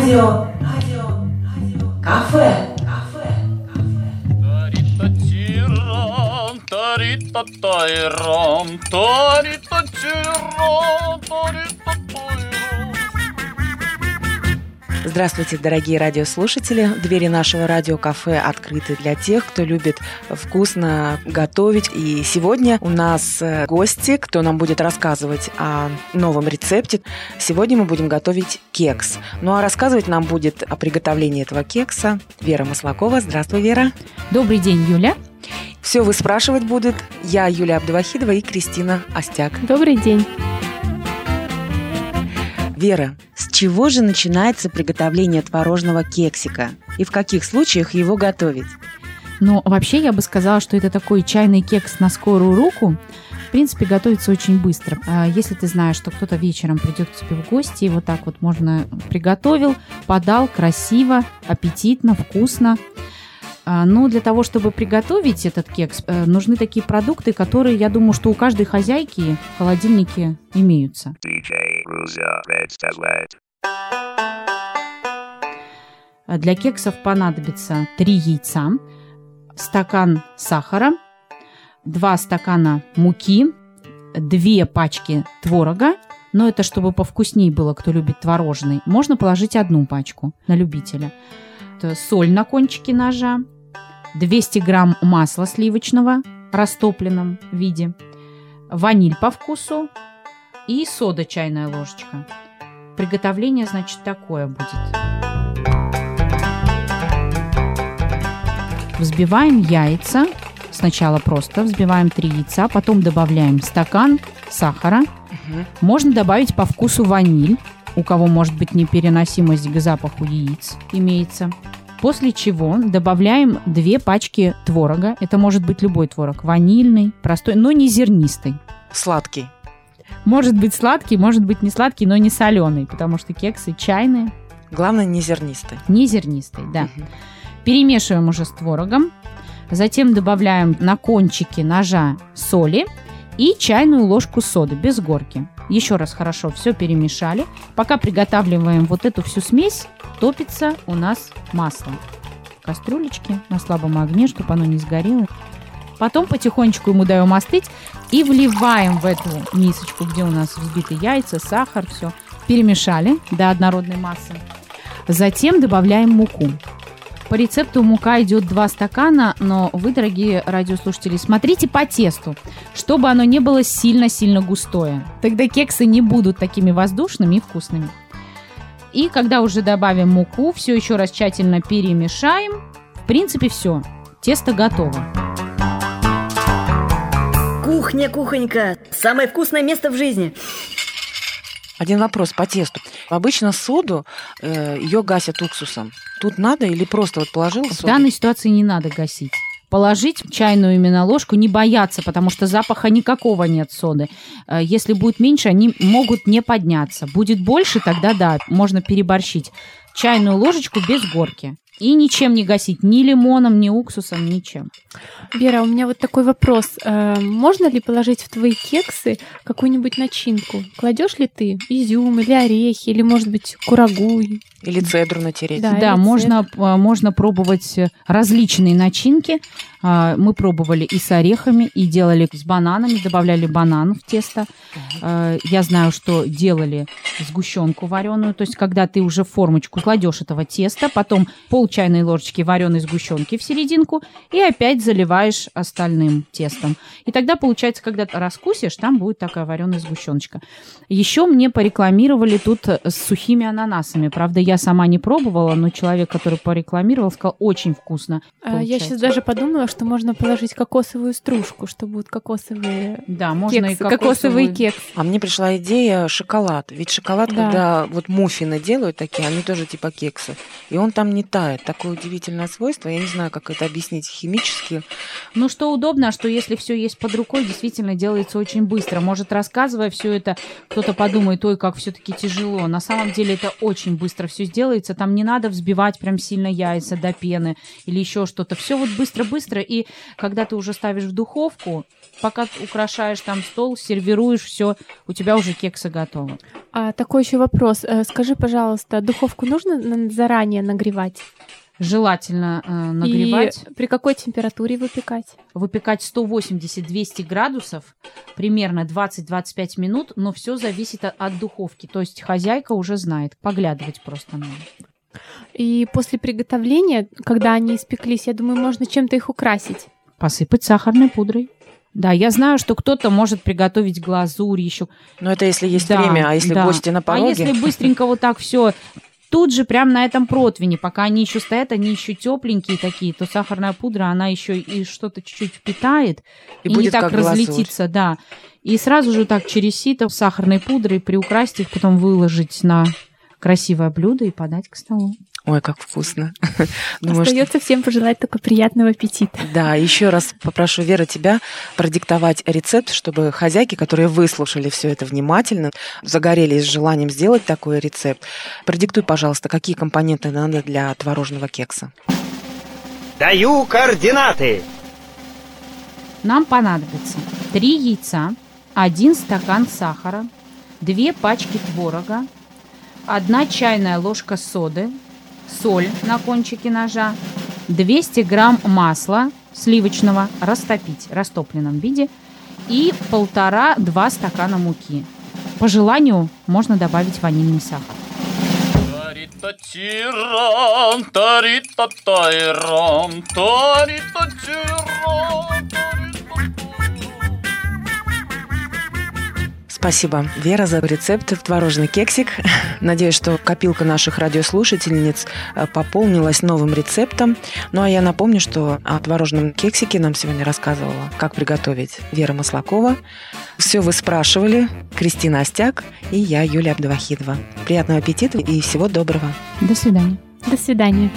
Радио, радио, радио, кафе, кафе, Здравствуйте, дорогие радиослушатели. Двери нашего радиокафе открыты для тех, кто любит вкусно готовить. И сегодня у нас э, гости, кто нам будет рассказывать о новом рецепте. Сегодня мы будем готовить кекс. Ну а рассказывать нам будет о приготовлении этого кекса Вера Маслакова. Здравствуй, Вера. Добрый день, Юля. Все вы спрашивать будут я, Юлия Абдувахидова и Кристина Остяк. Добрый день. Вера, чего же начинается приготовление творожного кексика? И в каких случаях его готовить? Ну, вообще, я бы сказала, что это такой чайный кекс на скорую руку. В принципе, готовится очень быстро. А Если ты знаешь, что кто-то вечером придет к тебе в гости, и вот так вот можно приготовил, подал красиво, аппетитно, вкусно. А, Но для того, чтобы приготовить этот кекс, э, нужны такие продукты, которые, я думаю, что у каждой хозяйки в холодильнике имеются. А Для кексов понадобится 3 яйца, стакан сахара, 2 стакана муки, 2 пачки творога, но это чтобы повкуснее было, кто любит творожный. Можно положить одну пачку на любителя. Соль на кончике ножа, 200 грамм масла сливочного в растопленном виде, ваниль по вкусу и сода чайная ложечка. Приготовление, значит, такое будет. Взбиваем яйца. Сначала просто взбиваем 3 яйца, потом добавляем стакан сахара. Можно добавить по вкусу ваниль, у кого может быть непереносимость к запаху яиц имеется. После чего добавляем 2 пачки творога. Это может быть любой творог. Ванильный, простой, но не зернистый. Сладкий. Может быть сладкий, может быть не сладкий, но не соленый, потому что кексы чайные, Главное, не зернистый. не зернистый, да. Перемешиваем уже с творогом. Затем добавляем на кончики ножа соли и чайную ложку соды без горки. Еще раз хорошо все перемешали. Пока приготавливаем вот эту всю смесь, топится у нас масло. В кастрюлечке на слабом огне, чтобы оно не сгорело. Потом потихонечку ему даем остыть и вливаем в эту мисочку, где у нас взбиты яйца, сахар, все. Перемешали до однородной массы. Затем добавляем муку. По рецепту мука идет 2 стакана, но вы, дорогие радиослушатели, смотрите по тесту, чтобы оно не было сильно-сильно густое. Тогда кексы не будут такими воздушными и вкусными. И когда уже добавим муку, все еще раз тщательно перемешаем. В принципе, все. Тесто готово. Кухня, кухонька, самое вкусное место в жизни. Один вопрос по тесту. Обычно соду э, ее гасят уксусом. Тут надо или просто вот положил В соду? данной ситуации не надо гасить. Положить чайную именно ложку, не бояться, потому что запаха никакого нет соды. Э, Если будет меньше, они могут не подняться. Будет больше, тогда да, можно переборщить. Чайную ложечку без горки. И ничем не гасить, ни лимоном, ни уксусом, ничем. Вера, у меня вот такой вопрос. Э, Можно ли положить в твои кексы какую-нибудь начинку? Кладешь ли ты изюм или орехи, или, может быть, курагу? Или цедру натереть? Да. Да, можно, а, можно пробовать э, различные начинки. А, Мы пробовали и с орехами, и делали с бананами, добавляли банан в тесто. А, Я знаю, что делали сгущенку вареную, то есть когда ты уже в формочку кладешь этого теста, потом пол чайной ложечки вареной сгущенки в серединку и опять заливаешь остальным тестом. И тогда получается, когда ты раскусишь, там будет такая вареная сгущеночка. Еще мне порекламировали тут с сухими ананасами. Правда, я сама не пробовала, но человек, который порекламировал, сказал, очень вкусно. А, Я сейчас получается. даже подумала, что можно положить кокосовую стружку, что будут кокосовые Да, можно кексы, и кокосовый кокосовый кекс. А мне пришла идея шоколад. Ведь шоколад, Да. когда вот муффины делают такие, они тоже типа кексы. И он там не тает. Такое удивительное свойство. Я не знаю, как это объяснить химически. Ну, что удобно, что если все есть под рукой, действительно делается очень быстро. Может, рассказывая все это, кто-то подумает, ой, как все-таки тяжело. На самом деле это очень быстро все сделается. Там не надо взбивать прям сильно яйца до пены или еще что-то. Все вот быстро-быстро. И когда ты уже ставишь в духовку, пока украшаешь там стол, сервируешь все, у тебя уже кексы готовы. А такой еще вопрос. Э, Скажи, пожалуйста, духовку нужно заранее нагревать? Желательно э, нагревать, И при какой температуре выпекать? выпекать 180-200 градусов, примерно 20-25 минут, но все зависит от, от духовки. То есть хозяйка уже знает, поглядывать просто надо. И после приготовления, когда они испеклись, я думаю, можно чем-то их украсить. Посыпать сахарной пудрой. Да, я знаю, что кто-то может приготовить глазурь еще. Но это если есть Да, время, а если да. гости на А пороге... если быстренько вот так все тут же прям на этом противне, пока они еще стоят, они еще тепленькие такие, то сахарная пудра, она еще и что-то чуть-чуть впитает И и, не так разлетится, да. И сразу же так через сито сахарной пудрой приукрасить их, потом выложить на красивое блюдо и подать к столу. Ой, как вкусно. Думаю, что- Остается всем пожелать только приятного аппетита. Да, еще раз попрошу Вера тебя продиктовать рецепт, чтобы хозяйки, которые выслушали все это внимательно, загорелись желанием сделать такой рецепт. Продиктуй, пожалуйста, какие компоненты надо для творожного кекса. Даю координаты. Нам понадобится 3 яйца, 1 стакан сахара, 2 пачки творога, 1 чайная ложка соды, соль на кончике ножа, 200 грамм масла сливочного растопить в растопленном виде и полтора-два стакана муки. По желанию можно добавить ванильный сахар. Тарита-тиран, тарита-тайран, тарита-тиран, Спасибо, Вера, за рецепт в творожный кексик. Надеюсь, что копилка наших радиослушательниц э, пополнилась новым рецептом. Ну а я напомню, что о творожном кексике нам сегодня рассказывала, как приготовить Вера Маслакова. Все вы спрашивали. Кристина Остяк и я, Юлия Абдувахидова. Приятного аппетита и всего доброго. До свидания. До свидания.